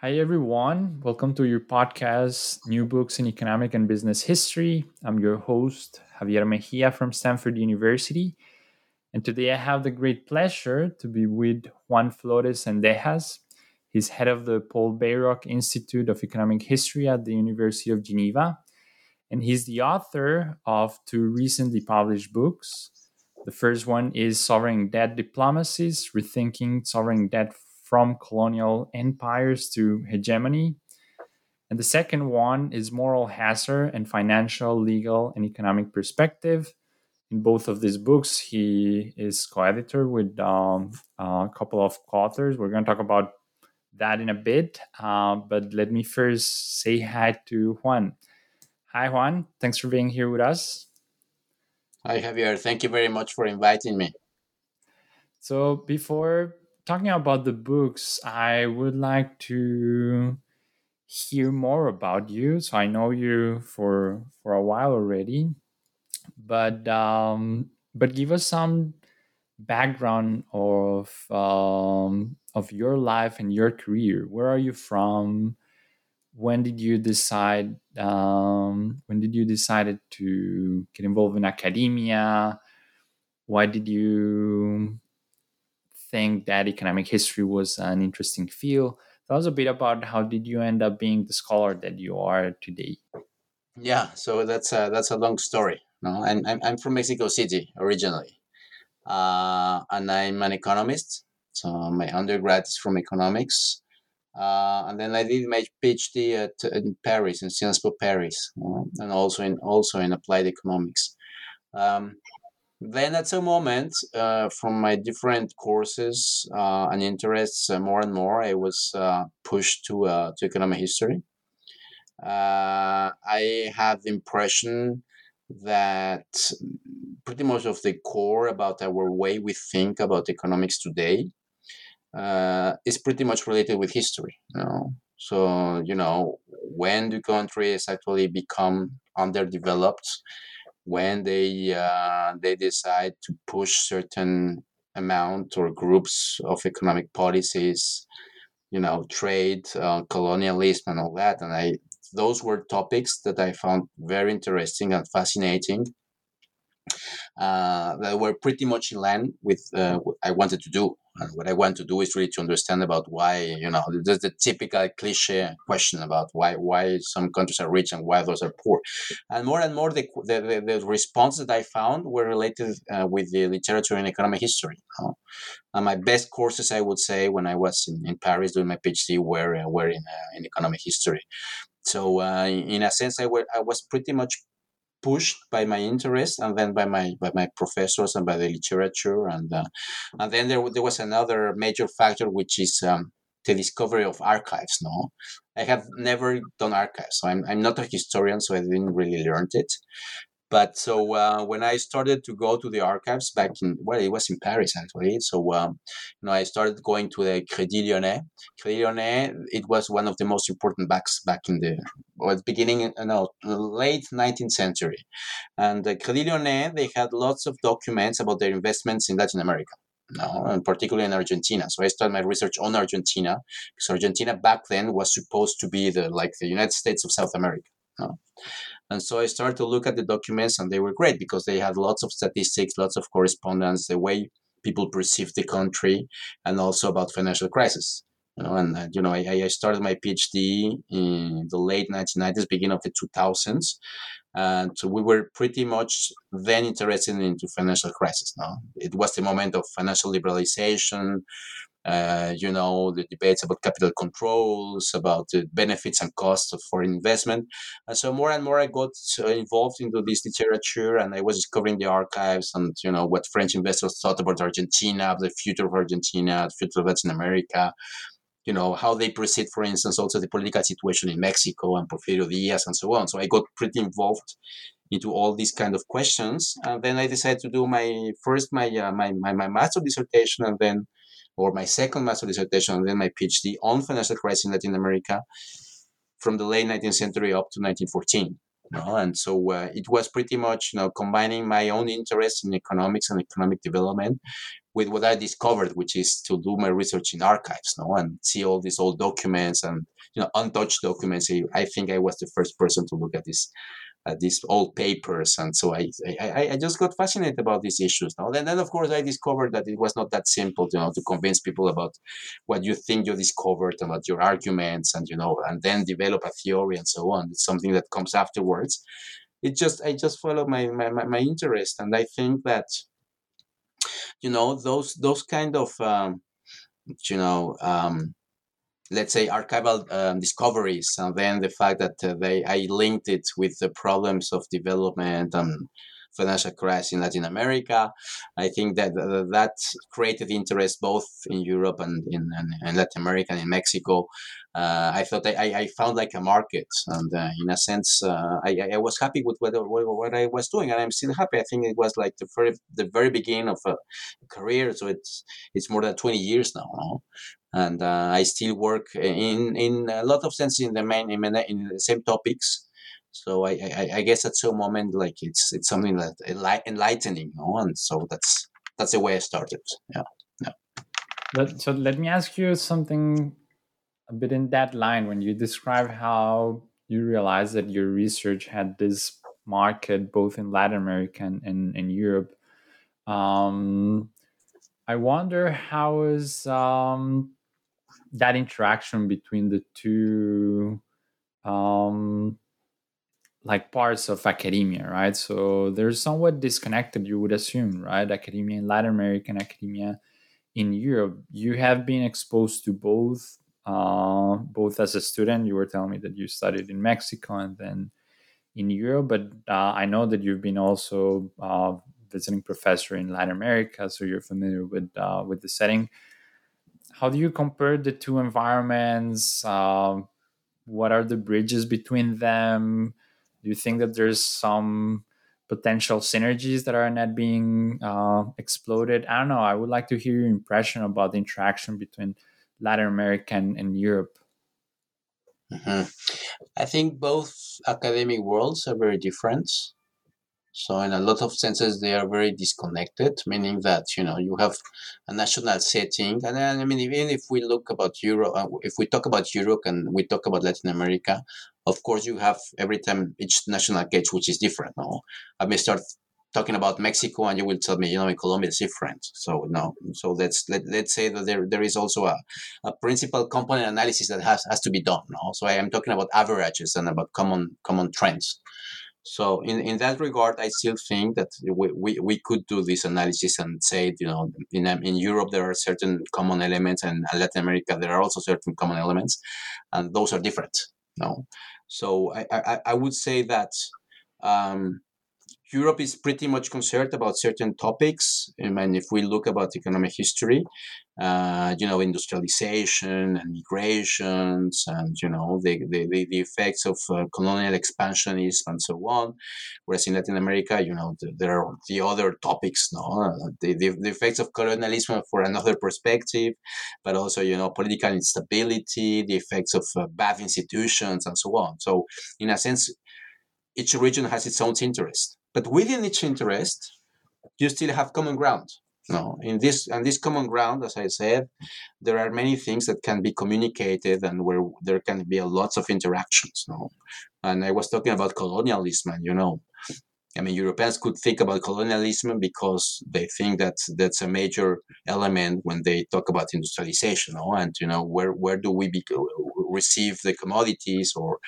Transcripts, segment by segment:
Hi, everyone. Welcome to your podcast, New Books in Economic and Business History. I'm your host, Javier Mejia from Stanford University. And today I have the great pleasure to be with Juan Flores Zendejas. He's head of the Paul Bairoch Institute of Economic History at the University of Geneva. And he's the author of two recently published books. The first one is Sovereign Debt Diplomacies Rethinking Sovereign Debt from Colonial Empires to Hegemony. And the second one is Moral Hazard and Financial, Legal, and Economic Perspective in both of these books, he is co-editor with um, a couple of co-authors. We're going to talk about that in a bit, uh, but let me first say hi to Juan. Hi, Juan. Thanks for being here with us. Hi, Javier. Thank you very much for inviting me. So, before talking about the books, I would like to hear more about you. So, I know you for for a while already but um, but give us some background of um, of your life and your career. Where are you from? When did you decide? Um, when did you decide to get involved in academia? Why did you think that economic history was an interesting field? Tell us a bit about how did you end up being the scholar that you are today. Yeah, so that's a, that's a long story. No, I'm, I'm, I'm from Mexico City originally, uh, and I'm an economist. So my undergrad is from economics, uh, and then I did my PhD at in Paris in Sciences Po Paris, uh, and also in also in applied economics. Um, then at some moment, uh, from my different courses uh, and interests, uh, more and more, I was uh, pushed to to economic history. I had the impression that pretty much of the core about our way we think about economics today uh, is pretty much related with history. You know? So, you know, when do countries actually become underdeveloped, when they uh, they decide to push certain amount or groups of economic policies, you know, trade, uh, colonialism, and all that. And I those were topics that I found very interesting and fascinating. Uh, that were pretty much in line with uh, what I wanted to do. And what I want to do is really to understand about why, you know, there's the typical cliche question about why why some countries are rich and why those are poor. And more and more, the, the, the responses that I found were related uh, with the literature and economic history. Uh, and my best courses, I would say, when I was in, in Paris doing my PhD, were, uh, were in, uh, in economic history. So uh, in a sense, I, were, I was pretty much pushed by my interest and then by my by my professors and by the literature. And uh, and then there, there was another major factor which is um, the discovery of archives no? I have never done archives so I'm, I'm not a historian so i didn't really learn it but so uh, when I started to go to the archives back in well, it was in Paris actually. So um, you know, I started going to the Crédit Lyonnais. Crédit Lyonnais, it was one of the most important banks back in the well, beginning, no, late 19th century. And the Crédit Lyonnais, they had lots of documents about their investments in Latin America. No, and particularly in Argentina. So I started my research on Argentina because Argentina back then was supposed to be the like the United States of South America. No? And so I started to look at the documents, and they were great because they had lots of statistics, lots of correspondence, the way people perceive the country, and also about financial crisis. You know, and you know, I, I started my PhD in the late 1990s, beginning of the 2000s, and so we were pretty much then interested into financial crisis. Now it was the moment of financial liberalization, uh, you know, the debates about capital controls, about the benefits and costs of foreign investment. And so more and more I got involved into this literature and I was discovering the archives and, you know, what French investors thought about Argentina, the future of Argentina, the future of Latin America, you know, how they perceive, for instance, also the political situation in Mexico and Porfirio Diaz and so on. So I got pretty involved into all these kind of questions. And then I decided to do my first my uh, my, my, my master dissertation and then or my second master dissertation and then my PhD on financial crisis in Latin America from the late 19th century up to 1914. You know? And so uh, it was pretty much you know combining my own interest in economics and economic development with what I discovered, which is to do my research in archives, you know, and see all these old documents and you know untouched documents. I think I was the first person to look at this these old papers, and so I, I I just got fascinated about these issues. Now, and then of course I discovered that it was not that simple, you know, to convince people about what you think you discovered, about your arguments, and you know, and then develop a theory and so on. It's something that comes afterwards. It just I just follow my my, my interest, and I think that you know those those kind of um, you know um, let's say archival um, discoveries and then the fact that uh, they i linked it with the problems of development and financial crisis in latin america i think that uh, that created interest both in europe and in, in latin america and in mexico uh, I thought I, I found like a market, and uh, in a sense, uh, I, I was happy with what, what, what I was doing, and I'm still happy. I think it was like the very the very beginning of a career, so it's it's more than 20 years now. No? And uh, I still work in in a lot of sense in the main in, in the same topics. So I, I, I guess at some moment like it's it's something that enlightening, you know? and so that's that's the way I started. Yeah, yeah. So let me ask you something a bit in that line when you describe how you realized that your research had this market both in Latin America and in, in Europe. Um, I wonder how is um, that interaction between the two um, like parts of academia, right? So they're somewhat disconnected, you would assume, right? Academia in Latin America and academia in Europe. You have been exposed to both, uh, both as a student. You were telling me that you studied in Mexico and then in Europe, but uh, I know that you've been also uh, visiting professor in Latin America, so you're familiar with uh, with the setting how do you compare the two environments? Uh, what are the bridges between them? Do you think that there's some potential synergies that are not being uh, exploded? I don't know. I would like to hear your impression about the interaction between Latin America and, and Europe. Mm-hmm. I think both academic worlds are very different. So in a lot of senses, they are very disconnected, meaning that you know you have a national setting, and then, I mean even if we look about Europe, uh, if we talk about Europe and we talk about Latin America, of course you have every time each national case which is different. No, I may start talking about Mexico, and you will tell me, you know, in Colombia it's different. So no, so let's let, let's say that there there is also a, a principal component analysis that has has to be done. No, so I am talking about averages and about common common trends. So in, in that regard, I still think that we, we, we could do this analysis and say, you know, in, in Europe, there are certain common elements and Latin America, there are also certain common elements and those are different. No, so I, I, I would say that, um, Europe is pretty much concerned about certain topics. I mean, if we look about economic history, uh, you know, industrialization and migrations and, you know, the, the, the effects of uh, colonial expansionism and so on. Whereas in Latin America, you know, the, there are the other topics, no, uh, the, the, the, effects of colonialism for another perspective, but also, you know, political instability, the effects of uh, bad institutions and so on. So in a sense, each region has its own interest. But within each interest, you still have common ground. No, in this and this common ground, as I said, there are many things that can be communicated and where there can be lots of interactions. No, and I was talking about colonialism, and you know, I mean, Europeans could think about colonialism because they think that that's a major element when they talk about industrialization. No? And you know, where where do we be, receive the commodities or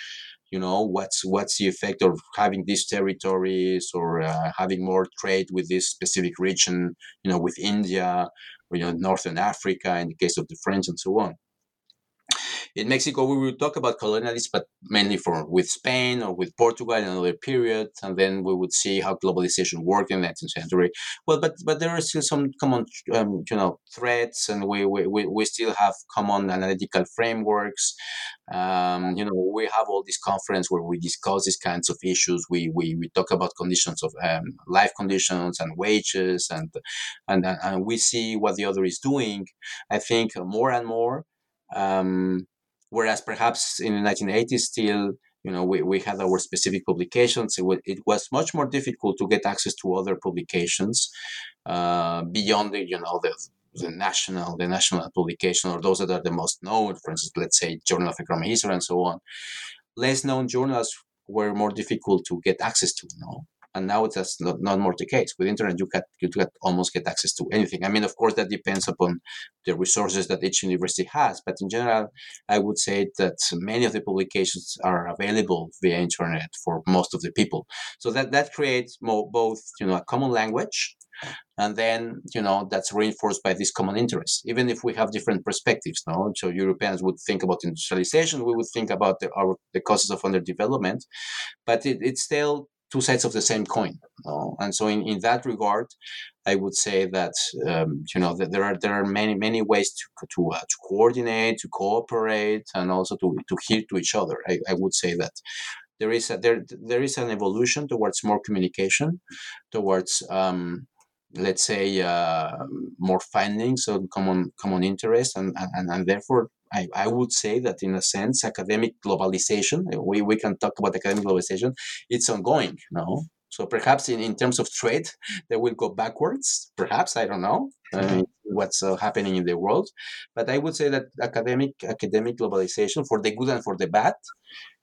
you know what's what's the effect of having these territories or uh, having more trade with this specific region you know with india or you know northern africa in the case of the french and so on in Mexico, we will talk about colonialists, but mainly for with Spain or with Portugal in another period, and then we would see how globalization worked in the 19th century. Well, but but there are still some common, um, you know, threats, and we, we we still have common analytical frameworks. Um, you know, we have all these conferences where we discuss these kinds of issues. We we, we talk about conditions of um, life conditions and wages, and and and we see what the other is doing. I think more and more. Um, whereas perhaps in the 1980s still you know we, we had our specific publications it, w- it was much more difficult to get access to other publications uh, beyond the you know the the national the national publication or those that are the most known for instance let's say journal of economic history and so on less known journals were more difficult to get access to you know? And now it's not, not more the case. With internet you can you can almost get access to anything. I mean of course that depends upon the resources that each university has but in general i would say that many of the publications are available via internet for most of the people. So that that creates more, both you know a common language and then you know that's reinforced by this common interest. Even if we have different perspectives no? So europeans would think about industrialization we would think about the, our, the causes of underdevelopment but it, it's still two sides of the same coin. And so, in, in that regard, I would say that um, you know that there are there are many many ways to to, uh, to coordinate, to cooperate, and also to to hear to each other. I, I would say that there is a, there there is an evolution towards more communication, towards um, let's say uh, more findings on common common interest, and and, and therefore I, I would say that in a sense, academic globalization, we, we can talk about academic globalization, it's ongoing, no? So perhaps in, in terms of trade, they will go backwards. Perhaps I don't know uh, what's uh, happening in the world, but I would say that academic academic globalization, for the good and for the bad,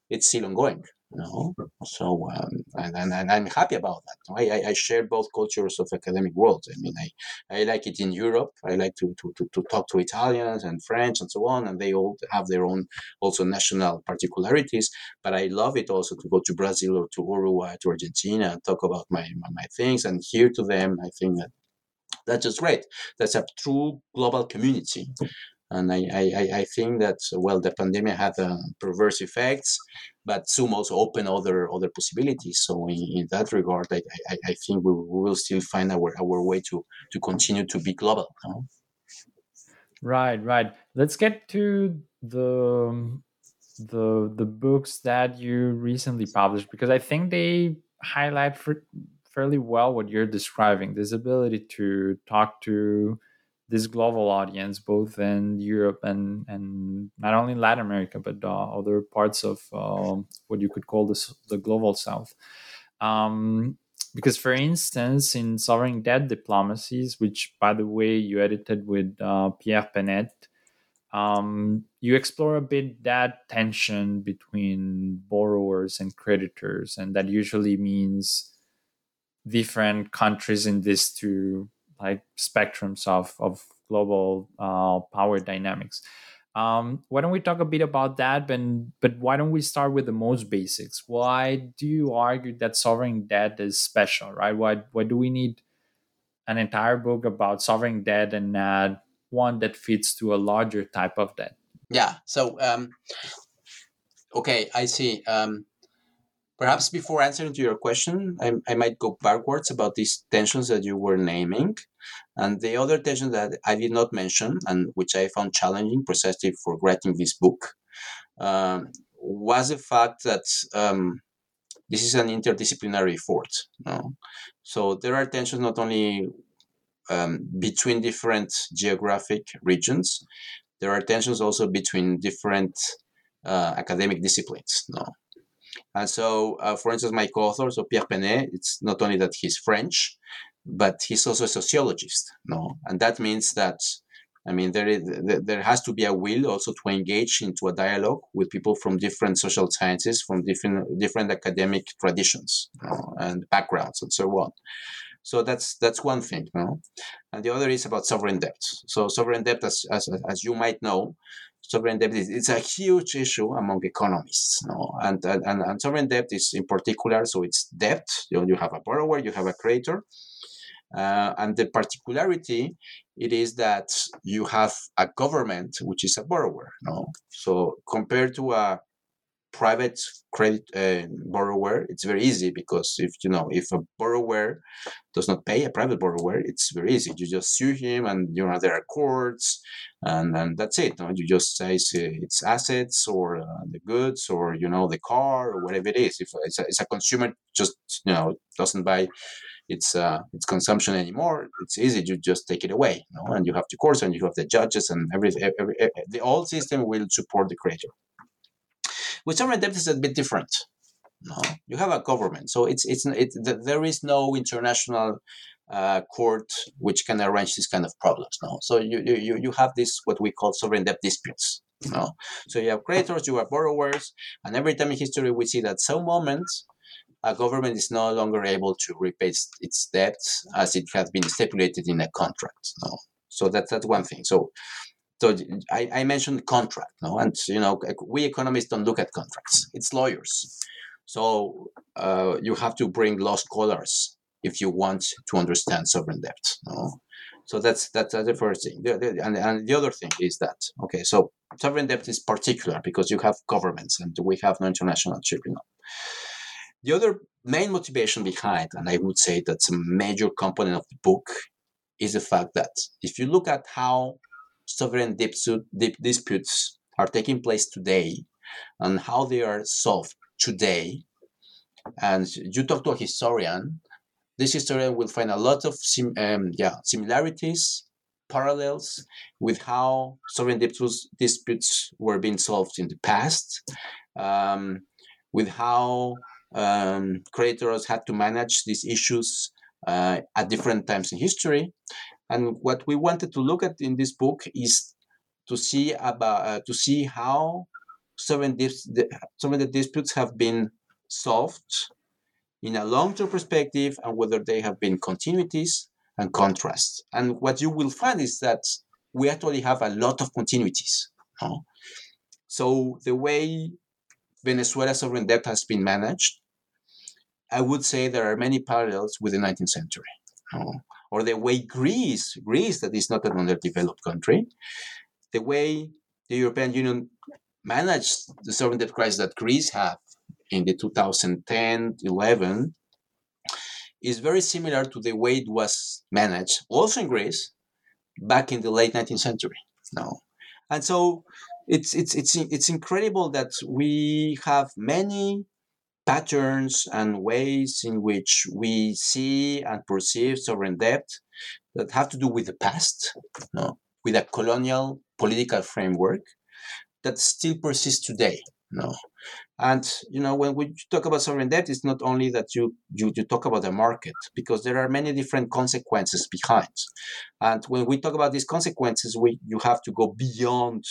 it's still ongoing. Know? So, um, and, and, and, I'm happy about that. I, I, share both cultures of academic world. I mean, I, I like it in Europe. I like to, to, to, to talk to Italians and French and so on, and they all have their own also national particularities. But I love it also to go to Brazil or to Uruguay, to Argentina, and talk about my, my, my things and hear to them. I think that that's just great. That's a true global community. And I, I, I think that, well, the pandemic had uh, perverse effects, but Zoom also opened other other possibilities. So in, in that regard, I, I, I think we, we, will still find our, our way to, to continue to be global. No? Right, right. Let's get to the the the books that you recently published because I think they highlight for, fairly well what you're describing. This ability to talk to this global audience, both in Europe and and not only in Latin America, but uh, other parts of uh, what you could call this, the global South. Um, because, for instance, in sovereign debt diplomacies, which, by the way, you edited with uh, Pierre Penet, um, you explore a bit that tension between borrowers and creditors, and that usually means different countries in these two like spectrums of, of global uh, power dynamics. Um, why don't we talk a bit about that? But, but why don't we start with the most basics? Why do you argue that sovereign debt is special, right? Why, why do we need an entire book about sovereign debt and not one that fits to a larger type of debt? Yeah. So, um, okay, I see. Um, Perhaps before answering to your question, I, I might go backwards about these tensions that you were naming. And the other tension that I did not mention, and which I found challenging precisely for writing this book, um, was the fact that um, this is an interdisciplinary effort. No? So there are tensions not only um, between different geographic regions, there are tensions also between different uh, academic disciplines. No? And so, uh, for instance, my co-author, so Pierre Penet, it's not only that he's French, but he's also a sociologist. No, and that means that I mean there is there has to be a will also to engage into a dialogue with people from different social sciences, from different different academic traditions and backgrounds and so on. So that's that's one thing, no? and the other is about sovereign debt. So sovereign debt, as as, as you might know, sovereign debt is it's a huge issue among economists. No? And, and, and sovereign debt is in particular, so it's debt. You, know, you have a borrower, you have a creditor. Uh, and the particularity it is that you have a government which is a borrower. No, so compared to a private credit uh, borrower, it's very easy because if you know if a borrower does not pay a private borrower, it's very easy. You just sue him, and you know there are courts, and and that's it. You just say it's assets or uh, the goods or you know the car or whatever it is. If it's a, it's a consumer, just you know doesn't buy its uh, its consumption anymore, it's easy. You just take it away, you know? and you have the courts and you have the judges and everything. Every, every, the old system will support the creator. With sovereign debt is a bit different. No, you have a government, so it's it's it, there is no international uh, court which can arrange this kind of problems. No, so you you you have this what we call sovereign debt disputes. No, so you have creditors, you have borrowers, and every time in history we see that some moment a government is no longer able to repay its debts as it has been stipulated in a contract. No, so that's that's one thing. So so I, I mentioned contract, no, and you know we economists don't look at contracts; it's lawyers. So uh, you have to bring law scholars if you want to understand sovereign debt. No? So that's that's the first thing. The, the, and, and the other thing is that okay, so sovereign debt is particular because you have governments and we have no international tribunal. The other main motivation behind, and I would say that's a major component of the book, is the fact that if you look at how sovereign disputes are taking place today and how they are solved today. And you talk to a historian, this historian will find a lot of sim, um, yeah, similarities, parallels with how sovereign disputes were being solved in the past, um, with how um, creditors had to manage these issues uh, at different times in history, and what we wanted to look at in this book is to see about uh, to see how sovereign, dis- sovereign disputes have been solved in a long-term perspective and whether they have been continuities and contrasts. And what you will find is that we actually have a lot of continuities. No? So the way Venezuela's sovereign debt has been managed, I would say there are many parallels with the 19th century. No? Or the way Greece, Greece that is not an underdeveloped country, the way the European Union managed the sovereign debt crisis that Greece had in the 2010-11 is very similar to the way it was managed also in Greece back in the late 19th century. No. And so it's it's it's it's incredible that we have many patterns and ways in which we see and perceive sovereign debt that have to do with the past, with a colonial political framework that still persists today. Know. And you know, when we talk about sovereign debt, it's not only that you, you you talk about the market, because there are many different consequences behind. And when we talk about these consequences, we you have to go beyond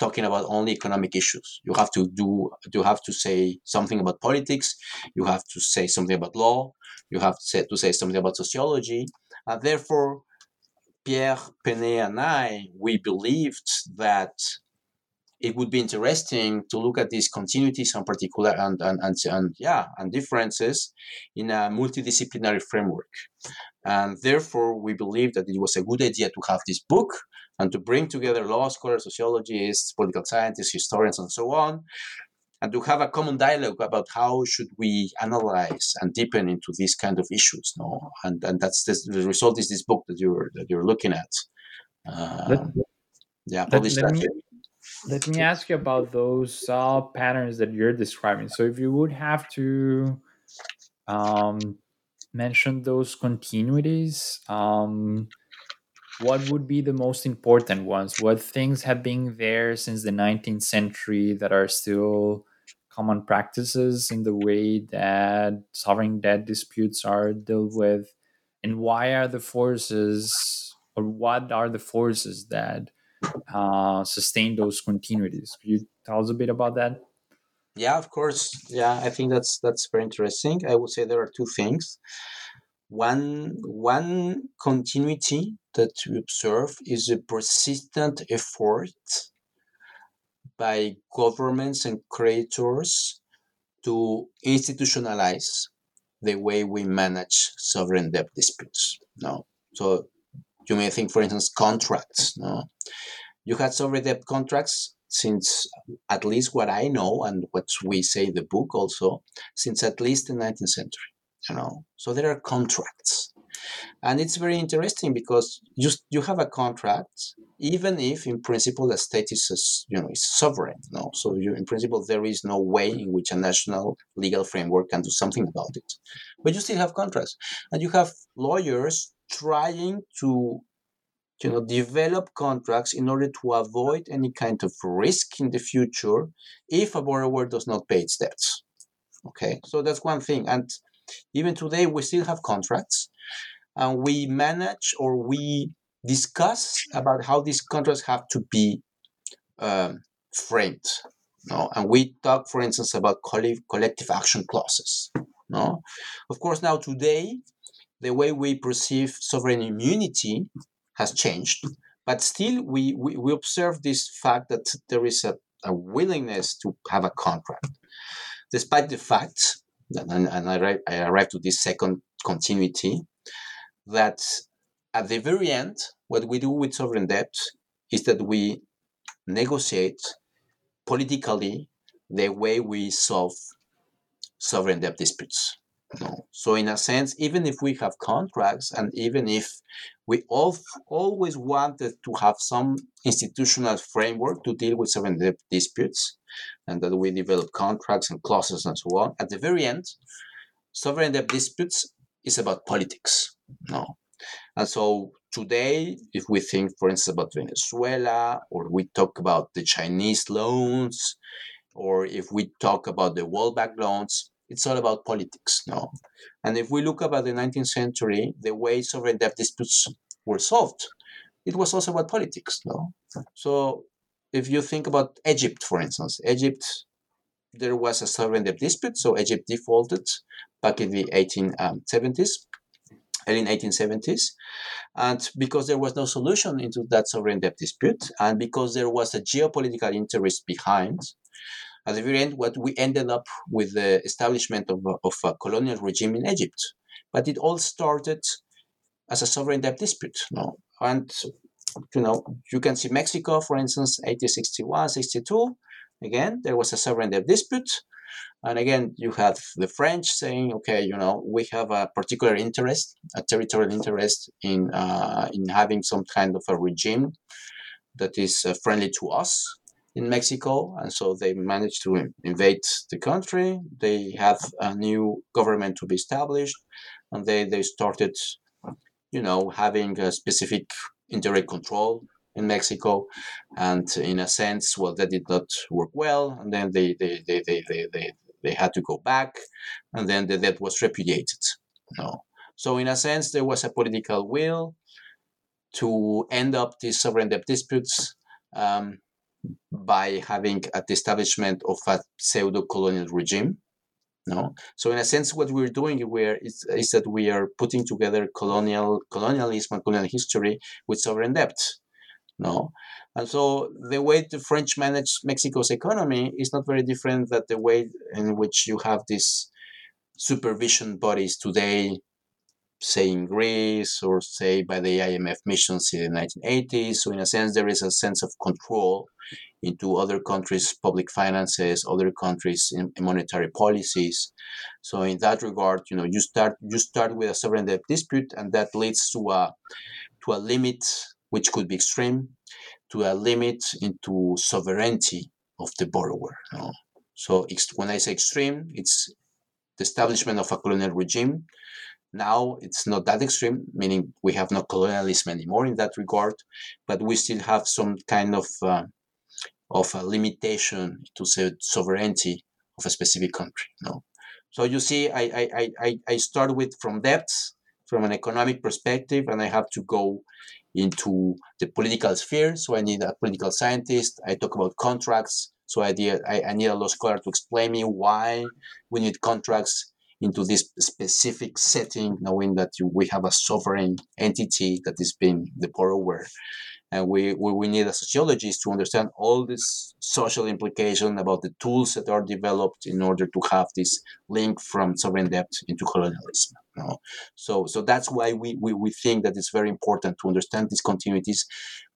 talking about only economic issues. You have to do you have to say something about politics. You have to say something about law. You have to say, to say something about sociology. And therefore, Pierre Penet and I we believed that it would be interesting to look at these continuities and particular and, and, and, and yeah and differences in a multidisciplinary framework and therefore we believe that it was a good idea to have this book and to bring together law scholars, sociologists, political scientists, historians, and so on, and to have a common dialogue about how should we analyze and deepen into these kind of issues. No, and and that's this, the result is this book that you're that you're looking at. Uh, let, yeah, let, let me, let me ask you about those uh, patterns that you're describing. So, if you would have to um, mention those continuities, um, what would be the most important ones? What things have been there since the 19th century that are still common practices in the way that sovereign debt disputes are dealt with? And why are the forces, or what are the forces that uh, sustain those continuities? Could you tell us a bit about that? Yeah, of course. Yeah, I think that's that's very interesting. I would say there are two things. One one continuity that we observe is a persistent effort by governments and creditors to institutionalize the way we manage sovereign debt disputes. No, so you may think, for instance, contracts. No, you had sovereign debt contracts since at least what I know and what we say in the book also since at least the 19th century. So there are contracts. And it's very interesting because you, you have a contract even if in principle the state is you know is sovereign no? So you, in principle there is no way in which a national legal framework can do something about it. But you still have contracts. And you have lawyers trying to you know develop contracts in order to avoid any kind of risk in the future if a borrower does not pay its debts. Okay? So that's one thing. And even today we still have contracts and we manage or we discuss about how these contracts have to be um, framed. No? And we talk, for instance, about collective action clauses. No? Of course, now today, the way we perceive sovereign immunity has changed, but still we, we, we observe this fact that there is a, a willingness to have a contract, despite the fact, and, and I, I arrived to this second continuity, that at the very end, what we do with sovereign debt is that we negotiate politically the way we solve sovereign debt disputes. No. So in a sense, even if we have contracts and even if we all, always wanted to have some institutional framework to deal with sovereign debt disputes and that we develop contracts and clauses and so on, at the very end, sovereign debt disputes is about politics. No. And so today, if we think, for instance, about Venezuela, or we talk about the Chinese loans, or if we talk about the World Bank loans, it's all about politics, no? And if we look about the 19th century, the way sovereign debt disputes were solved, it was also about politics, no? So if you think about Egypt, for instance, Egypt, there was a sovereign debt dispute, so Egypt defaulted back in the 1870s um, early 1870s. And because there was no solution into that sovereign debt dispute, and because there was a geopolitical interest behind, at the very end, what we ended up with the establishment of, of a colonial regime in Egypt. But it all started as a sovereign debt dispute. No? And you know, you can see Mexico, for instance, 1861, 62. Again, there was a sovereign debt dispute. And again, you have the French saying, okay, you know, we have a particular interest, a territorial interest in uh, in having some kind of a regime that is uh, friendly to us in Mexico, and so they managed to invade the country. They have a new government to be established, and they they started, you know, having a specific indirect control in Mexico, and in a sense, well, that did not work well, and then they they they they they, they they had to go back, and then the debt was repudiated. No. So in a sense, there was a political will to end up these sovereign debt disputes um, by having the establishment of a pseudo-colonial regime. No, so in a sense, what we're doing here is, is that we are putting together colonial colonialism and colonial history with sovereign debt. No, and so the way the French manage Mexico's economy is not very different than the way in which you have these supervision bodies today say in Greece or say by the IMF missions in the 1980s. So in a sense, there is a sense of control into other countries' public finances, other countries' monetary policies. So in that regard, you know, you start you start with a sovereign debt dispute, and that leads to a to a limit which could be extreme, to a limit into sovereignty of the borrower. You know? So when I say extreme, it's the establishment of a colonial regime. Now it's not that extreme, meaning we have no colonialism anymore in that regard, but we still have some kind of uh, of a limitation to say sovereignty of a specific country. No, so you see, I I I I start with from depths from an economic perspective, and I have to go into the political sphere. So I need a political scientist. I talk about contracts. So I, did, I, I need a law scholar to explain me why we need contracts into this specific setting, knowing that you, we have a sovereign entity that is being the borrower and we, we, we need a sociologist to understand all this social implication about the tools that are developed in order to have this link from sovereign debt into colonialism. Know? So so that's why we, we, we think that it's very important to understand these continuities,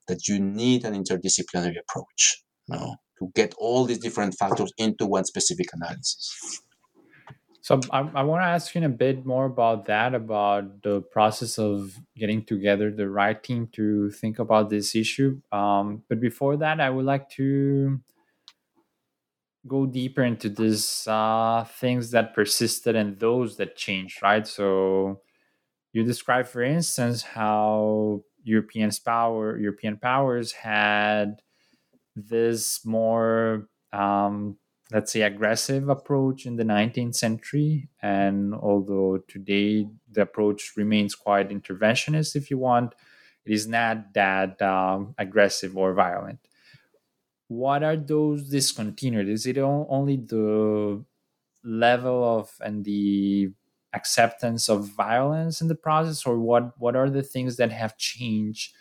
that you need an interdisciplinary approach know, to get all these different factors into one specific analysis. So I, I want to ask you a bit more about that, about the process of getting together the right team to think about this issue. Um, but before that, I would like to go deeper into these uh, things that persisted and those that changed, right? So you describe, for instance, how European power European powers had this more um, let's say aggressive approach in the 19th century. And although today the approach remains quite interventionist if you want it is not that um, aggressive or violent. What are those discontinuities is it only the level of and the acceptance of violence in the process? Or what what are the things that have changed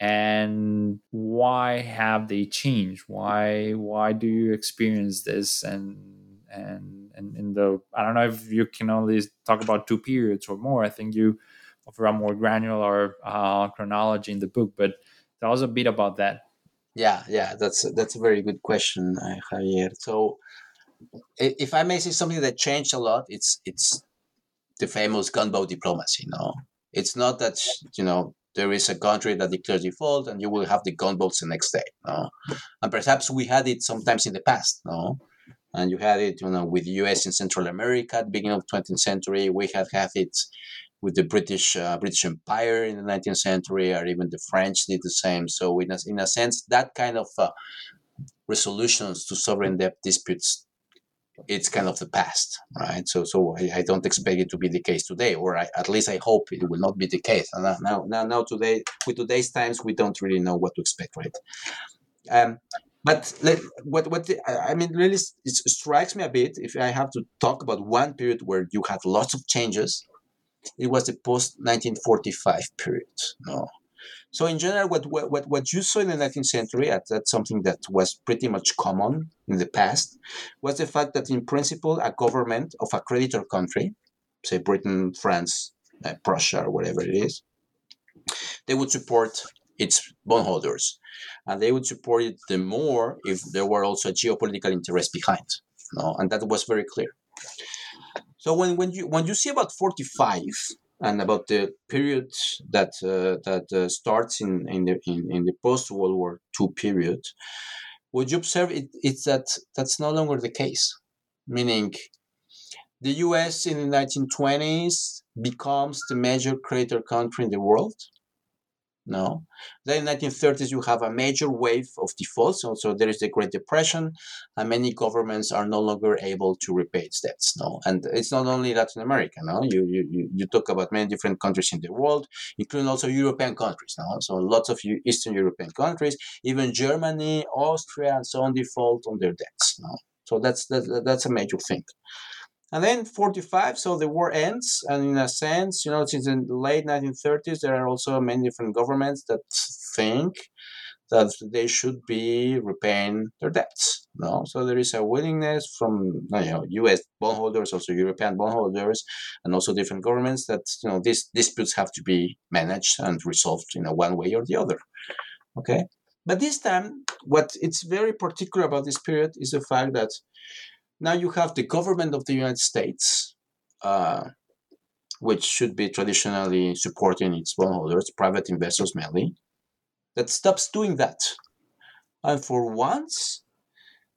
and why have they changed? Why why do you experience this? And and and in the i don't know if you can only talk about two periods or more. I think you offer a more granular uh, chronology in the book but tell us a bit about that. Yeah yeah that's that's a very good question uh, javier. So if i may say something that changed a lot it's it's the famous gunboat diplomacy no it's not that you know there is a country that declares default and you will have the gunboats the next day. No? And perhaps we had it sometimes in the past. No? And you had it you know, with the US in Central America at the beginning of the 20th century. We had had it with the British uh, British Empire in the 19th century, or even the French did the same. So in a, in a sense, that kind of uh, resolutions to sovereign debt disputes it's kind of the past, right? So, so I, I, don't expect it to be the case today, or I, at least I hope it will not be the case. And now, now, now, today, with today's times, we don't really know what to expect, right? Um, but like, what, what the, I mean, really, it strikes me a bit. If I have to talk about one period where you had lots of changes, it was the post 1945 period. No, so in general, what, what, what you saw in the 19th century, that's something that was pretty much common in the past, was the fact that in principle, a government of a creditor country, say Britain, France, uh, Prussia, or whatever it is, they would support its bondholders. And they would support it the more if there were also a geopolitical interest behind. No? And that was very clear. So when, when you when you see about 45, and about the period that uh, that uh, starts in in the in, in the post World War II period, what you observe it, it's that that's no longer the case, meaning the U.S. in the 1920s becomes the major creditor country in the world, no. Then in 1930s, you have a major wave of defaults. So, there is the Great Depression, and many governments are no longer able to repay its debts. No, and it's not only Latin America. No, you you you talk about many different countries in the world, including also European countries. No, so lots of Eastern European countries, even Germany, Austria, and so on, default on their debts. No, so that's that, that's a major thing. And then 45, so the war ends. And in a sense, you know, since the late 1930s, there are also many different governments that think that they should be repaying their debts. No, so there is a willingness from you know U.S. bondholders, also European bondholders, and also different governments that you know these disputes have to be managed and resolved in a one way or the other. Okay, but this time, what it's very particular about this period is the fact that now you have the government of the United States. Uh, which should be traditionally supporting its bondholders, private investors mainly, that stops doing that. And for once,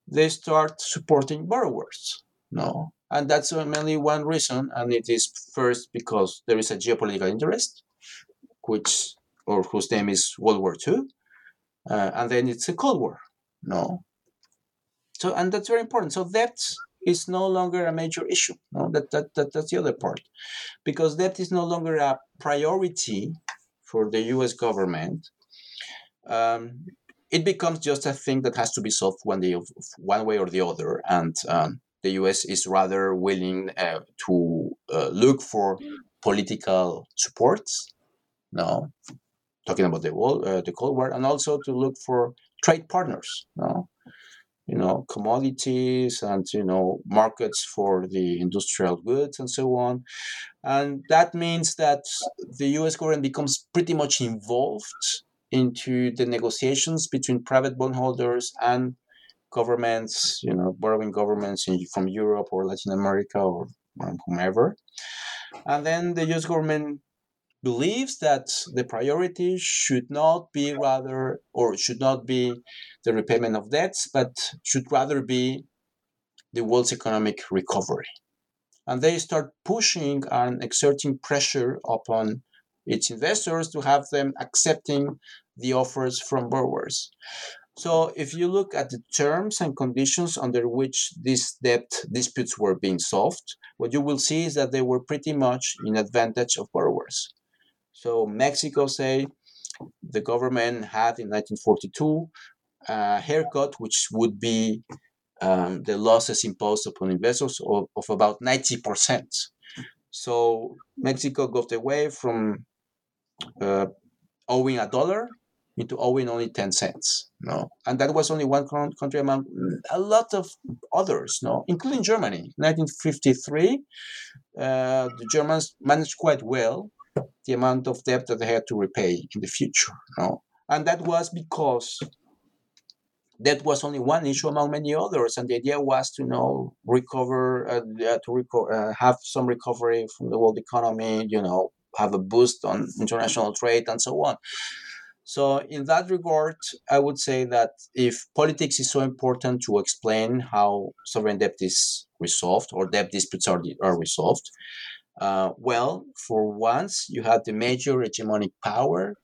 they start supporting borrowers. No. And that's mainly one reason, and it is first because there is a geopolitical interest, which or whose name is World War II, uh, and then it's a Cold War. No. So and that's very important. So debt is no longer a major issue. No, that, that, that that's the other part, because debt is no longer a priority for the U.S. government um, it becomes just a thing that has to be solved one day, one way or the other, and um, the U.S. is rather willing uh, to uh, look for political supports. No, talking about the world, uh, the Cold War, and also to look for trade partners. No, you know, commodities and you know markets for the industrial goods and so on, and that means that the U.S. government becomes pretty much involved into the negotiations between private bondholders and governments, you know, borrowing governments in, from Europe or Latin America or whomever. And then the US government believes that the priority should not be rather, or should not be the repayment of debts, but should rather be the world's economic recovery. And they start pushing and exerting pressure upon its investors to have them accepting the offers from borrowers. So if you look at the terms and conditions under which these debt disputes were being solved, what you will see is that they were pretty much in advantage of borrowers. So Mexico, say, the government had in 1942 a haircut which would be um, the losses imposed upon investors of, of about 90%. So Mexico got away from uh, owing a dollar into owing only 10 cents no? And that was only one country among a lot of others no? Including germany. 1953 uh, the germans managed quite well the amount of debt that they had to repay in the future no and that was because that was only one issue among many others and the idea was to you know recover uh, to reco- uh, have some recovery from the world economy you know have a boost on international trade and so on. So, in that regard, I would say that if politics is so important to explain how sovereign debt is resolved or debt disputes are, are resolved, uh, well, for once, you have the major hegemonic power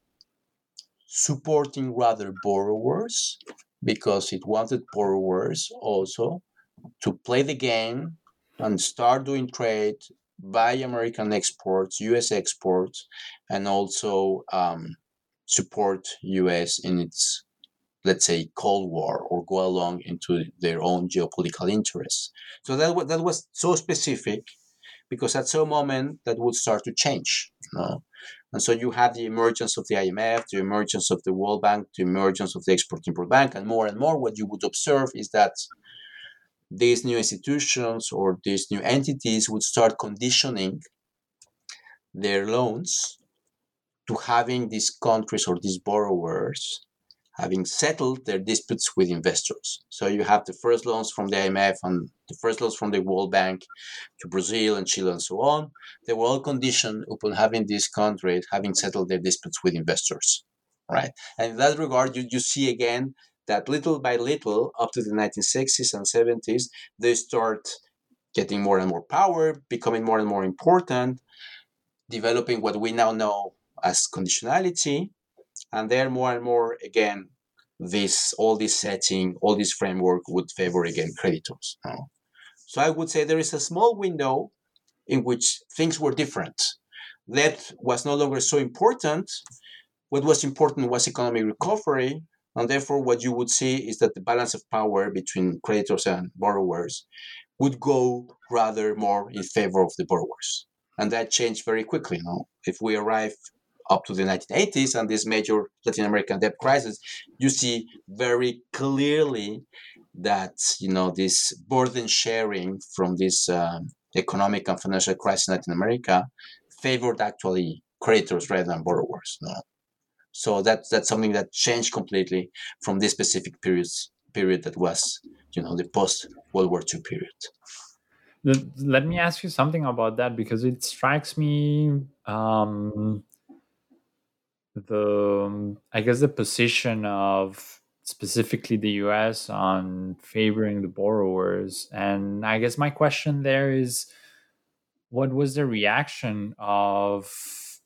supporting rather borrowers because it wanted borrowers also to play the game and start doing trade, buy American exports, US exports, and also um, support US in its let's say Cold War or go along into their own geopolitical interests. So that was, that was so specific because at some moment that would start to change. You know? And so you have the emergence of the IMF, the emergence of the World Bank, the emergence of the Export Import Bank, and more and more what you would observe is that these new institutions or these new entities would start conditioning their loans to having these countries or these borrowers having settled their disputes with investors. So you have the first loans from the IMF and the first loans from the World Bank to Brazil and Chile and so on. They were all conditioned upon having these countries having settled their disputes with investors, right? And in that regard, you, you see again that little by little, up to the 1960s and 70s, they start getting more and more power, becoming more and more important, developing what we now know as conditionality and there more and more again this all this setting all this framework would favor again creditors so i would say there is a small window in which things were different. That was no longer so important. What was important was economic recovery and therefore what you would see is that the balance of power between creditors and borrowers would go rather more in favor of the borrowers. And that changed very quickly no if we arrive up to the 1980s and this major Latin American debt crisis, you see very clearly that you know this burden sharing from this um, economic and financial crisis in Latin America favored actually creditors rather than borrowers. No? So that's that's something that changed completely from this specific periods period that was you know the post World War II period. Let me ask you something about that because it strikes me um, the I guess the position of specifically the US on favoring the borrowers. And I guess my question there is what was the reaction of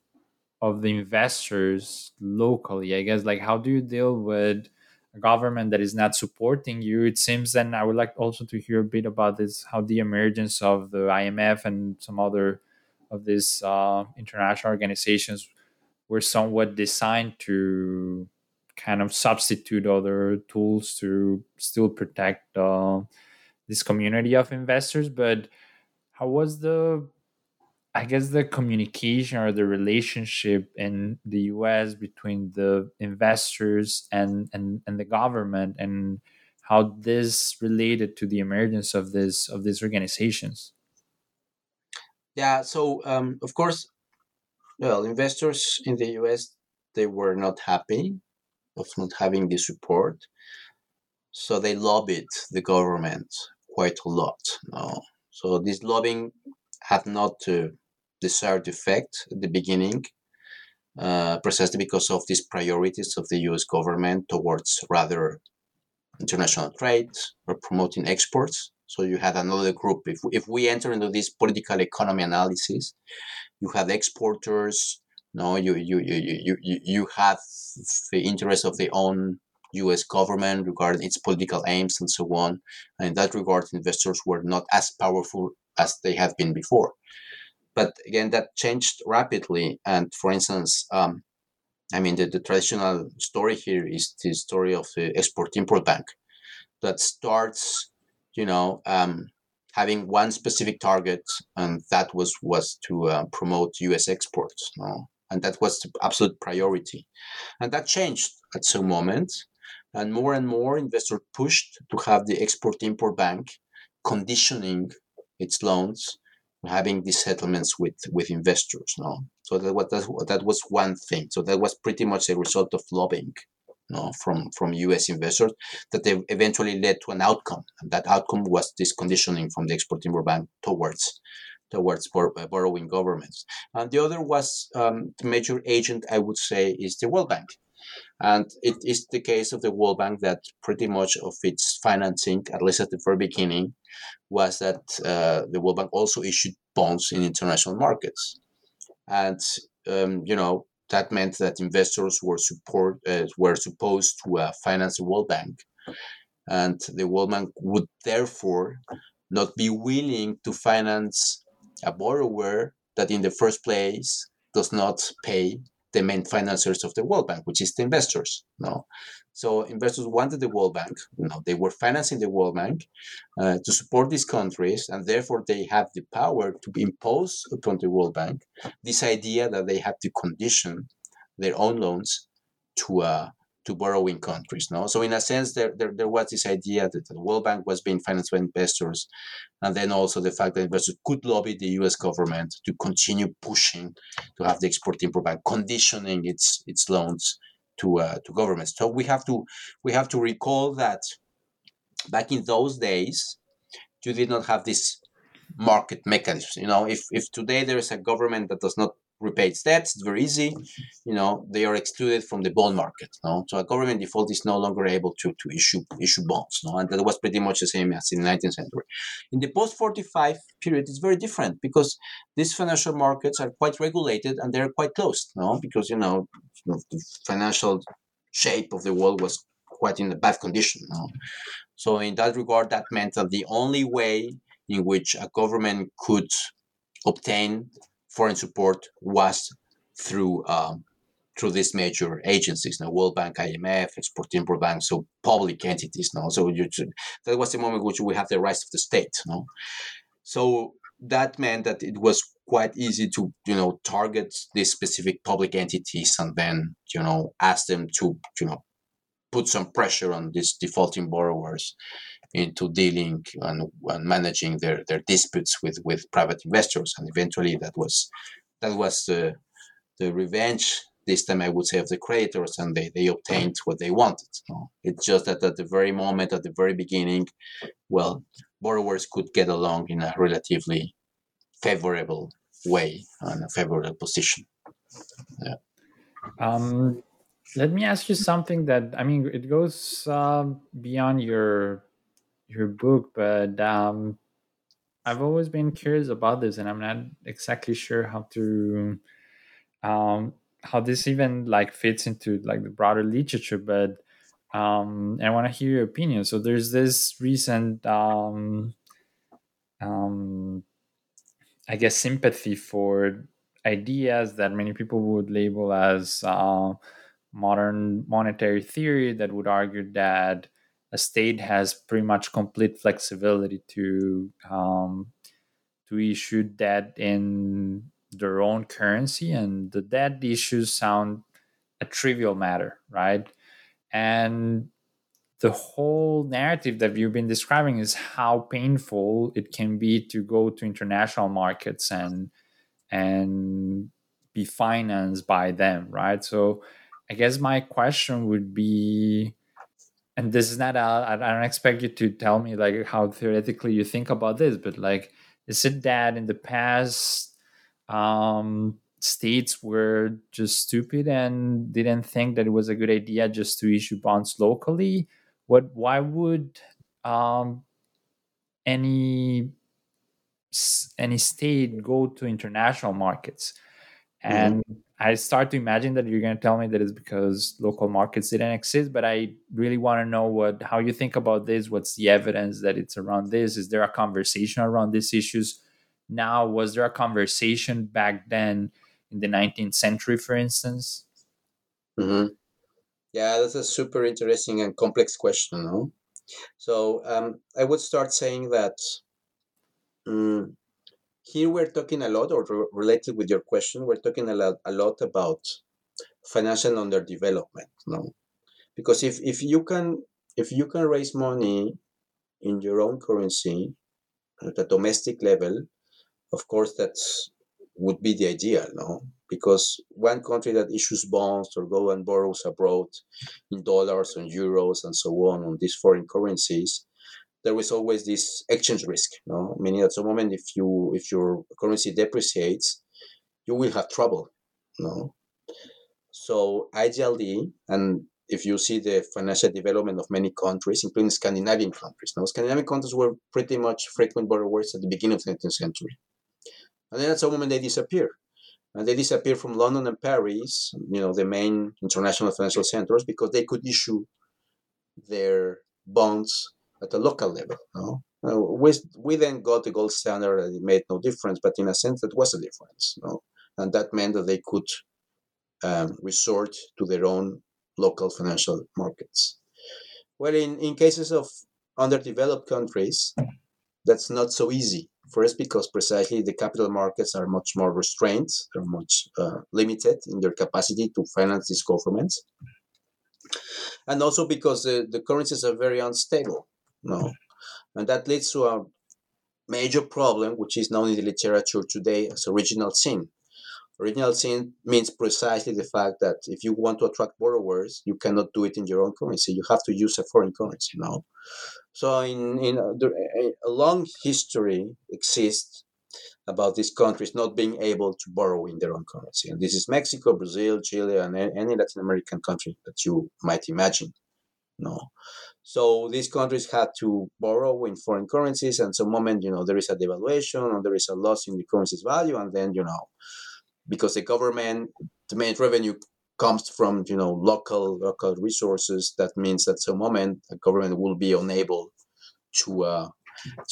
of the investors locally? I guess like how do you deal with a government that is not supporting you? It seems then I would like also to hear a bit about this how the emergence of the IMF and some other of these uh, international organizations were somewhat designed to kind of substitute other tools to still protect uh, this community of investors. But how was the, I guess, the communication or the relationship in the U.S. between the investors and and, and the government, and how this related to the emergence of this of these organizations? Yeah. So um, of course, well, investors in the U.S. they were not happy of not having the support. So they lobbied the government quite a lot. No? So this lobbying had not uh, desired effect at the beginning, uh, precisely because of these priorities of the U.S. government towards rather international trade or promoting exports. So you had another group. If, if we enter into this political economy analysis, you have exporters, no, you you you you you have the interest of the own U.S. government regarding its political aims and so on. And in that regard, investors were not as powerful as they have been before. But again, that changed rapidly. And for instance, um, I mean, the, the traditional story here is the story of the Export Import Bank that starts, you know, um, having one specific target, and that was was to uh, promote U.S. exports. No? and that was the absolute priority. And that changed at some moment, and more and more investors pushed to have the Export-Import Bank conditioning its loans having these settlements with with investors no so that was that was one thing so that was pretty much a result of lobbying from from US investors that they eventually led to an outcome and that outcome was this conditioning from the export import bank towards towards uh, borrowing governments. And the other was um, the major agent, I would say, is the World Bank. And it is the case of the World Bank that pretty much of its financing, at least at the very beginning, was that uh, the World Bank also issued bonds in international markets. And, um, you know, that meant that investors were support uh, were supposed to uh, finance the World Bank, and the World Bank would therefore not be willing to finance a borrower that in the first place does not pay the main financiers of the World Bank, which is the investors. No, so investors wanted the World Bank. Know, they were financing the World Bank uh, to support these countries, and therefore they have the power to impose upon the World Bank this idea that they have to condition their own loans to uh, to borrowing countries. No, so in a sense, there, there, there was this idea that the World Bank was being financed by investors, and then also the fact that investors could lobby the U.S. government to continue pushing to have the Export-Import Bank conditioning its its loans to uh, to governments. So we have to we have to recall that back in those days, you did not have this market mechanism. You know, if if today there is a government that does not repays debts. It's very easy. You know, they are excluded from the bond market. No? So a government default is no longer able to, to issue issue bonds. No? And that was pretty much the same as in the 19th century. In the post 45 period, it's very different because these financial markets are quite regulated and they're quite closed. No? Because, you know, the financial shape of the world was quite in a bad condition. No? So in that regard, that meant that the only way in which a government could obtain foreign support was through um, through these major agencies, now World Bank, IMF, Export Import Bank, so public entities. No, so you, that was the moment which we have the rise of the state. No, so that meant that it was quite easy to you know target these specific public entities and then you know ask them to you know put some pressure on these defaulting borrowers into dealing and, and managing their, their disputes with, with private investors and eventually that was that was the the revenge this time I would say of the creditors and they, they obtained what they wanted. It's just that at the very moment, at the very beginning, well, borrowers could get along in a relatively favorable way and a favorable position. Yeah. Um, let me ask you something that I mean it goes um, beyond your your book, but um, I've always been curious about this, and I'm not exactly sure how to um, how this even like fits into like the broader literature. But um, I want to hear your opinion. So there's this recent, um, um, I guess, sympathy for ideas that many people would label as uh, modern monetary theory that would argue that a state has pretty much complete flexibility to um, to issue debt in their own currency, and the debt issues sound a trivial matter, right? And the whole narrative that you've been describing is how painful it can be to go to international markets and and be financed by them, right? So I guess my question would be and this is not a, I don't expect you to tell me like how theoretically you think about this, but like is it that in the past um, states were just stupid and didn't think that it was a good idea just to issue bonds locally? What why would um, any any state go to international markets? Mm-hmm. And mm-hmm. I start to imagine that you're going to tell me that it's because local markets didn't exist, but I really want to know what how you think about this. What's the evidence that it's around this? Is there a conversation around these issues now? Was there a conversation back then in the 19th century, for instance? Mm-hmm. Yeah, that's a super interesting and complex question. No? So um, I would start saying that um, here we're talking a lot, or re- related with your question, we're talking a lot, a lot about financial underdevelopment, no? Because if, if you can if you can raise money in your own currency at a domestic level, of course that would be the ideal, no? Because one country that issues bonds or go and borrows abroad in dollars and euros and so on on these foreign currencies, there is always this exchange risk. You know? Meaning at some moment, if you if your currency depreciates, you will have trouble. You know? So ideally, and if you see the financial development of many countries, including Scandinavian countries, now Scandinavian countries were pretty much frequent borrowers at the beginning of the 19th century, and then at some moment they disappear. And they disappear from London and Paris, you know, the main international financial centers, because they could issue their bonds at a local level. No? Uh, we, we then got the gold standard and it made no difference, but in a sense, that was a difference. No? And that meant that they could um, resort to their own local financial markets. Well, in, in cases of underdeveloped countries, that's not so easy. First, because precisely the capital markets are much more restrained, they're much uh, limited in their capacity to finance these governments. And also because the, the currencies are very unstable. No. And that leads to a major problem, which is known in the literature today as original sin. Original sin means precisely the fact that if you want to attract borrowers, you cannot do it in your own currency. You have to use a foreign currency now. So, in, in uh, a, a long history exists about these countries not being able to borrow in their own currency. And this is Mexico, Brazil, Chile, and any Latin American country that you might imagine. No. So these countries had to borrow in foreign currencies, and some moment, you know, there is a devaluation or there is a loss in the currency's value, and then, you know, because the government, the main revenue comes from, you know, local local resources. That means that some moment the government will be unable to uh,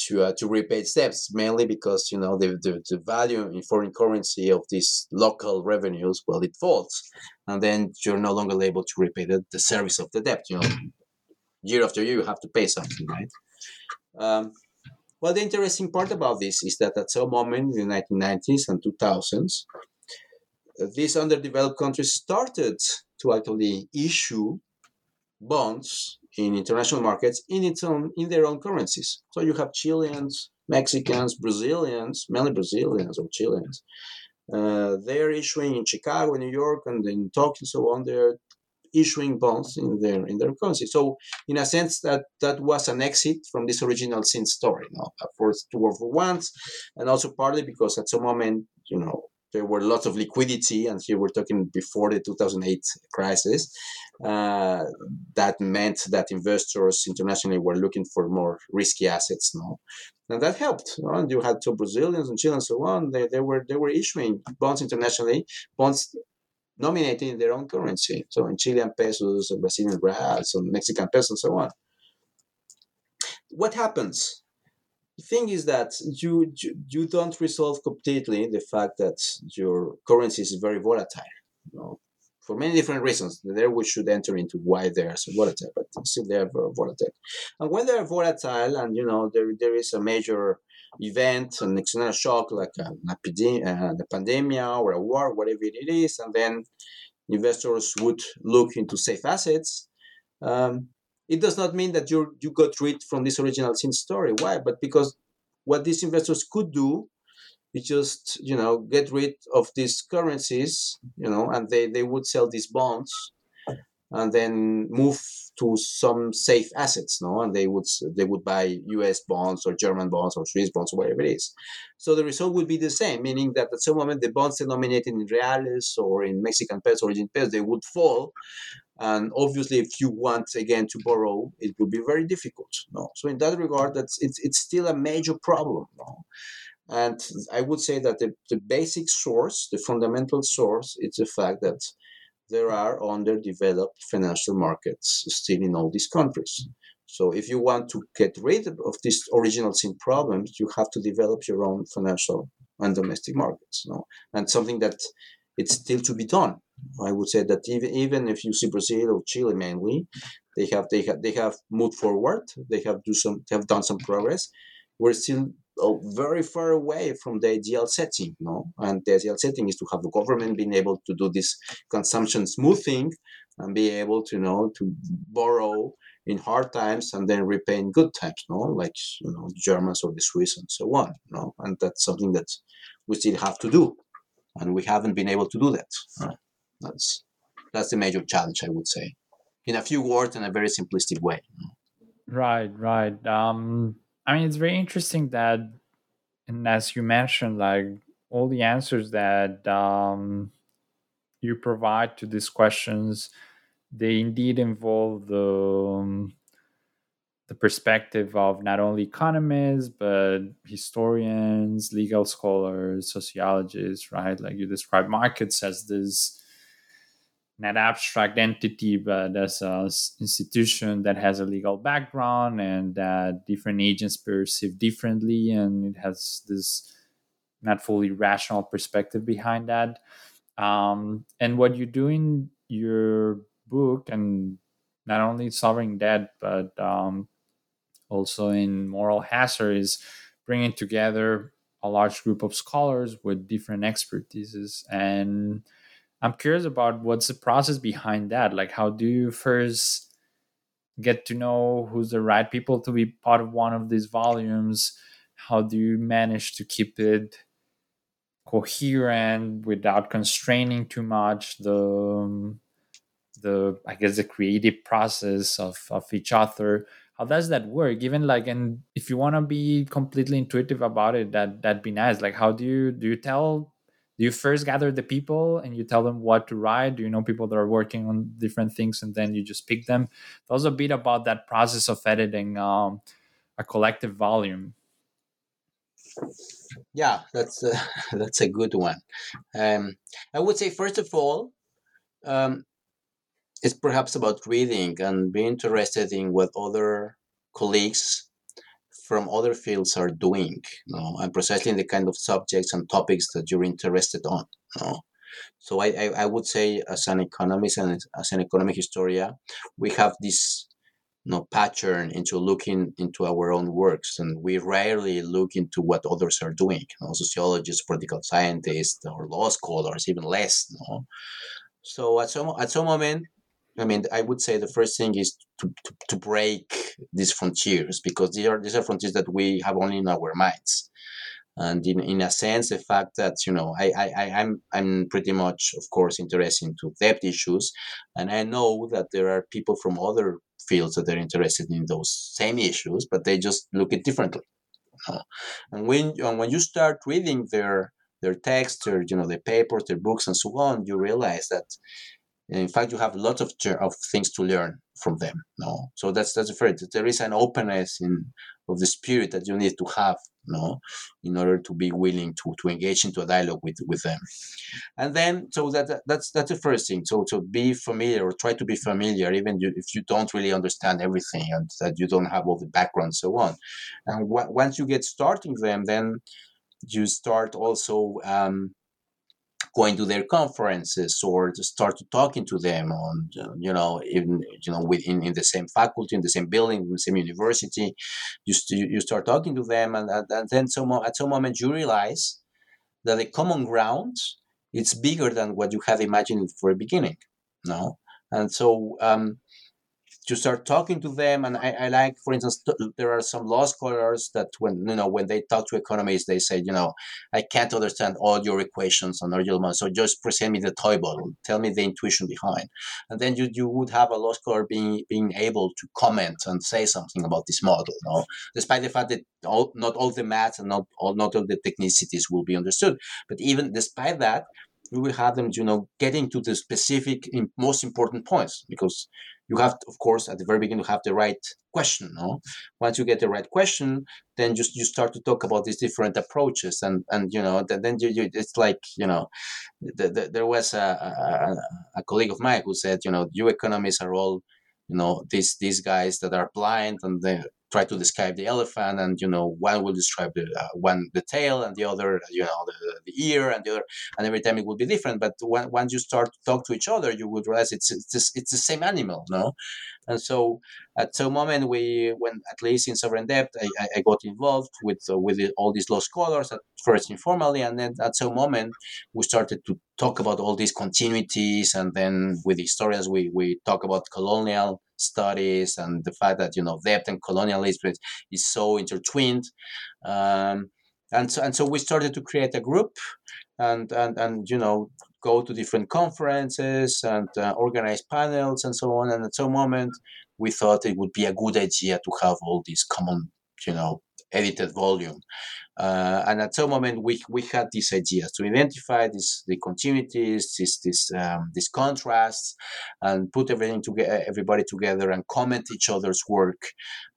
to uh, to repay debts, mainly because you know the, the, the value in foreign currency of these local revenues well it falls, and then you're no longer able to repay the, the service of the debt. You know, year after year you have to pay something, right? Um, Well, the interesting part about this is that at some moment in the 1990s and 2000s, these underdeveloped countries started to actually issue bonds in international markets in its own in their own currencies. So you have Chileans, Mexicans, Brazilians, mainly Brazilians or Chileans. Uh, they're issuing in Chicago, New York, and in Tokyo, so on. They're issuing bonds in their in their currency. So, in a sense, that that was an exit from this original sin story, you know, for two or for once, and also partly because at some moment, you know, there were lots of liquidity, and here we're talking before the 2008 crisis. Uh, that meant that investors internationally were looking for more risky assets. No, and that helped. And you had two Brazilians and Chile and so on. They, they were they were issuing bonds internationally, bonds nominated in their own currency. So in Chilean pesos, in Brazilian reals, and Mexican pesos, and so on. What happens? The thing is that you, you you don't resolve completely the fact that your currency is very volatile. You know, for many different reasons. There we should enter into why they are so volatile, but still they are very volatile. And when they are volatile, and you know there there is a major event, an external shock like a, a, uh, a pandemic or a war, whatever it is, and then investors would look into safe assets. Um, it does not mean that you you got rid from this original sin story. Why? But because what these investors could do we just you know get rid of these currencies you know and they they would sell these bonds and then move to some safe assets no? And they would they would buy us bonds or german bonds or swiss bonds or whatever it is. So the result would be the same meaning that at some moment the bonds denominated in reales or in mexican pesos or in pesos they would fall. And obviously if you want again to borrow it would be very difficult no? So in that regard that's it's, it's still a major problem no? And I would say that the, the basic source, the fundamental source, is the fact that there are underdeveloped financial markets still in all these countries. So if you want to get rid of these original sin problems, you have to develop your own financial and domestic markets. Know? And something that it's still to be done. I would say that even even if you see Brazil or Chile mainly, they have they have they have moved forward. They have do some they have done some progress. We're still very far away from the ideal setting, no? And the ideal setting is to have the government being able to do this consumption smoothing and be able to, you know, to borrow in hard times and then repay in good times, no? Like, you know, the Germans or the Swiss and so on, no? And that's something that we still have to do. And we haven't been able to do that. That's, that's the major challenge, I would say. In a few words, in a very simplistic way. Right, right. Um, I mean, it's very interesting that, and as you mentioned, like all the answers that um, you provide to these questions, they indeed involve the um, the perspective of not only economists but historians, legal scholars, sociologists, right? Like you describe markets as this not abstract entity, but as an institution that has a legal background and that different agents perceive differently, and it has this not fully rational perspective behind that. Um, and what you do in your book, and not only solving debt, but um, also in moral hazard, is bringing together a large group of scholars with different expertises and I'm curious about what's the process behind that. Like, how do you first get to know who's the right people to be part of one of these volumes? How do you manage to keep it coherent without constraining too much the um, the I guess the creative process of of each author? How does that work? Even like, and if you want to be completely intuitive about it, that that'd be nice. Like, how do you do you tell do you first gather the people and you tell them what to write. Do you know people that are working on different things and then you just pick them. Tell us a bit about that process of editing um, a collective volume. Yeah that's a, that's a good one. Um, i would say first of all um, it's perhaps about reading and being interested in what other colleagues from other fields are doing, you know, and precisely in the kind of subjects and topics that you're interested on. You know? So I, I, I, would say as an economist and as an economic historian, we have this you know, pattern into looking into our own works, and we rarely look into what others are doing. You know, sociologists, political scientists, or law scholars, even less. You know? So at some at some moment, I mean, I would say the first thing is to, to, to break these frontiers because these are these are frontiers that we have only in our minds. And in, in a sense, the fact that you know I, I I'm I'm pretty much of course interested into debt issues, and I know that there are people from other fields that are interested in those same issues, but they just look it differently. And when and when you start reading their their texts, or you know their papers, their books, and so on, you realize that in fact you have a lot of of things to learn from them no so that's that's the first there is an openness in of the spirit that you need to have no in order to be willing to to engage into a dialogue with with them. And then so that that's that's the first thing. So to be familiar or try to be familiar even if you don't really understand everything and that you don't have all the background so on. And once you get starting them then you start also um, going to their conferences or to start talking to them on you know even you know within in the same faculty in the same building in the same university. You, st- you start talking to them and, and then some, at some moment you realize that the common ground it's bigger than what you had imagined for a beginning no? And so um, to start talking to them. And I, I like, for instance, there are some law scholars that when you know when they talk to economists, they say, you know, I can't understand all your equations on model, so just present me the toy model, tell me the intuition behind, and then you you would have a law scholar being being able to comment and say something about this model, you know, despite the fact that all, not all the math and not all not all the technicities will be understood, but even despite that. We will have them, you know, getting to the specific, most important points because you have to, of course at the very beginning to have the right question no? Once you get the right question then just you start to talk about these different approaches and and you know then you, you it's like you know the, the, there was a, a, a colleague of mine who said you know you economists are all you know these these guys that are blind and they try to describe the elephant and you know one will describe the uh, one the tail and the other you know the, the ear and the other and every time it will be different. But when, once you start to talk to each other you would realize it's it's, it's the same animal no? And so at some moment we when at least in sovereign debt i, I got involved with uh, with all these law scholars at first informally and then at some moment we started to talk about all these continuities and then with historians we we talk about colonial studies and the fact that you know debt and colonialism is so intertwined. Um, and so and so we started to create a group and and and you know go to different conferences and uh, organize panels and so on. And at some moment we thought it would be a good idea to have all these common you know edited volume uh, and at some moment, we, we had these ideas to identify these the continuities, this this um, contrasts, and put everything together, everybody together, and comment each other's work,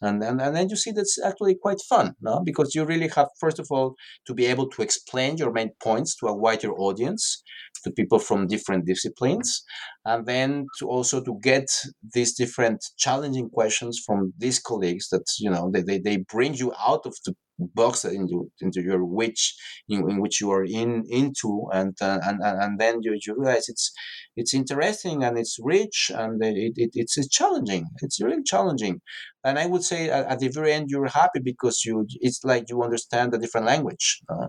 and, and and then you see that's actually quite fun, no? Because you really have first of all to be able to explain your main points to a wider audience, to people from different disciplines, and then to also to get these different challenging questions from these colleagues that you know they, they, they bring you out of the box into into your which in, in which you are in into and uh, and and then you, you realize it's it's interesting and it's rich and it, it it's, it's challenging. It's really challenging. And i would say at, at, the very end you're happy because you it's like you understand a different language uh,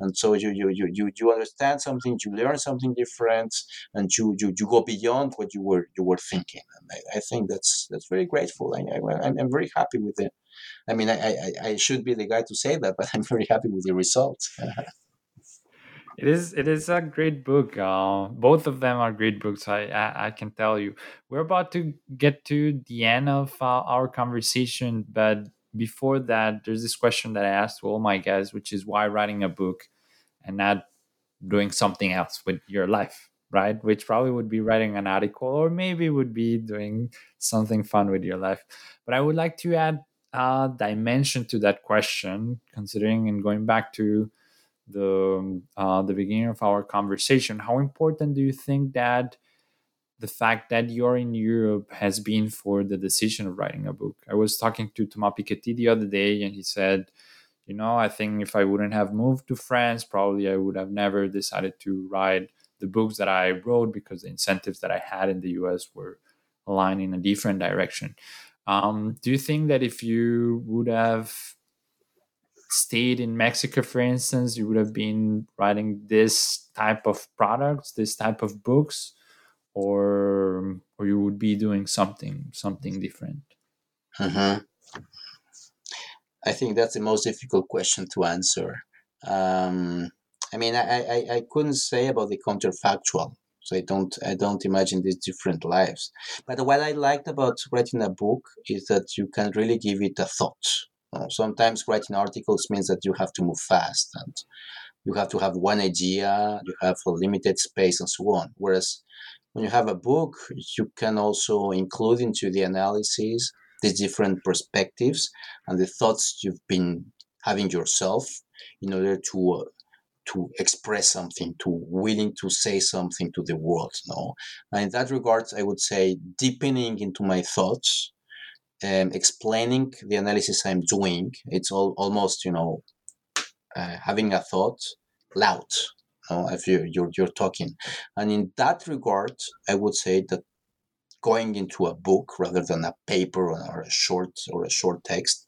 and so you, you you you you understand something you learn something different and you you, you go beyond what you were you were thinking. And I, I think that's that's very grateful. I, I, I'm very happy with it I mean, I, I, I should be the guy to say that, but I'm very happy with the results. it is it is a great book. Uh, both of them are great books. I, I, I can tell you. We're about to get to the end of uh, our conversation, but before that, there's this question that I asked all my guests, which is why writing a book and not doing something else with your life, right? Which probably would be writing an article or maybe would be doing something fun with your life. But I would like to add uh, dimension to that question, considering and going back to the uh, the beginning of our conversation. How important do you think that the fact that you're in Europe has been for the decision of writing a book? I was talking to Thomas Piketty the other day, and he said, you know, I think if I wouldn't have moved to France, probably I would have never decided to write the books that I wrote because the incentives that I had in the US were aligned in a different direction. Um, do you think that if you would have stayed in Mexico, for instance, you would have been writing this type of products, this type of books, or or you would be doing something something different? Mm-hmm. I think that's the most difficult question to answer. Um, I mean, I, I, I couldn't say about the counterfactual. So I don't I don't imagine these different lives. But what I liked about writing a book is that you can really give it a thought. Uh, sometimes writing articles means that you have to move fast and you have to have one idea, you have a limited space and so on. Whereas when you have a book, you can also include into the analysis these different perspectives and the thoughts you've been having yourself in order to uh, to express something, to willing to say something to the world. No, and in that regard, I would say deepening into my thoughts, um, explaining the analysis I'm doing. It's all almost you know uh, having a thought loud. You if you you're, you're talking, and in that regard, I would say that going into a book rather than a paper or a short or a short text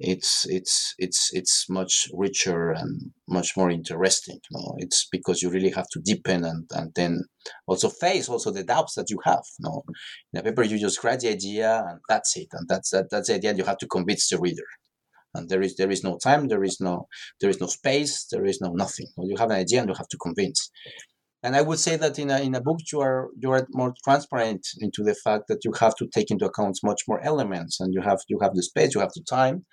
it's it's it's it's much richer and much more interesting you know? It's because you really have to deepen and and then also face also the doubts that you have you know? In a paper you just grab the idea and that's it and that's that, that's the idea you have to convince the reader. And there is there is no time there is no there is no space there is no nothing. You have an idea and you have to convince and I would say that in a, in a book you are you are more transparent into the fact that you have to take into account much more elements, and you have you have the space, you have the time,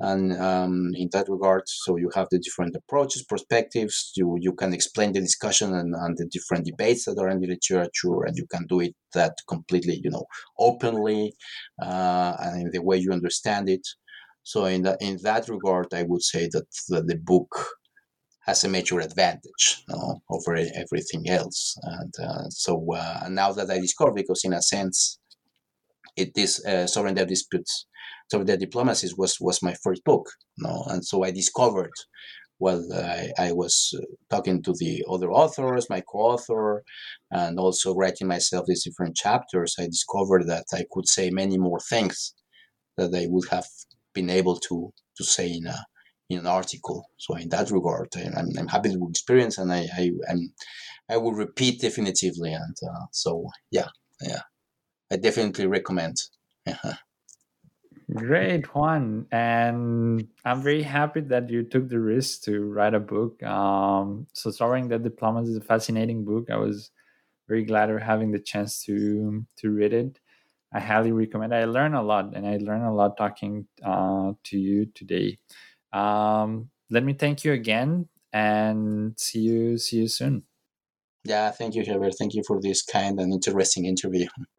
and um, in that regard, so you have the different approaches, perspectives. You you can explain the discussion and, and the different debates that are in the literature, and you can do it that completely, you know, openly, uh, and in the way you understand it. So in that in that regard, I would say that the, the book has a major advantage over everything else. And uh, so uh, now that I discovered, because in a sense, it is uh, sovereign debt disputes, sovereign debt diplomacies was was my first book. Know? and so I discovered. Well, I, I was uh, talking to the other authors, my co-author, and also writing myself these different chapters. I discovered that I could say many more things that I would have been able to to say in a in an article. So in that regard, I'm, I'm happy with experience, and I I I'm, I will repeat definitively. And uh, so yeah, yeah, I definitely recommend. Great, Juan, and I'm very happy that you took the risk to write a book. Um, so, Sovereign Debt Diplomacy is a fascinating book. I was very glad of having the chance to to read it. I highly recommend. I learned a lot, and I learned a lot talking uh, to you today. Um, let me thank you again and see you see you soon. Yeah, thank you, Herbert. Thank you for this kind and interesting interview.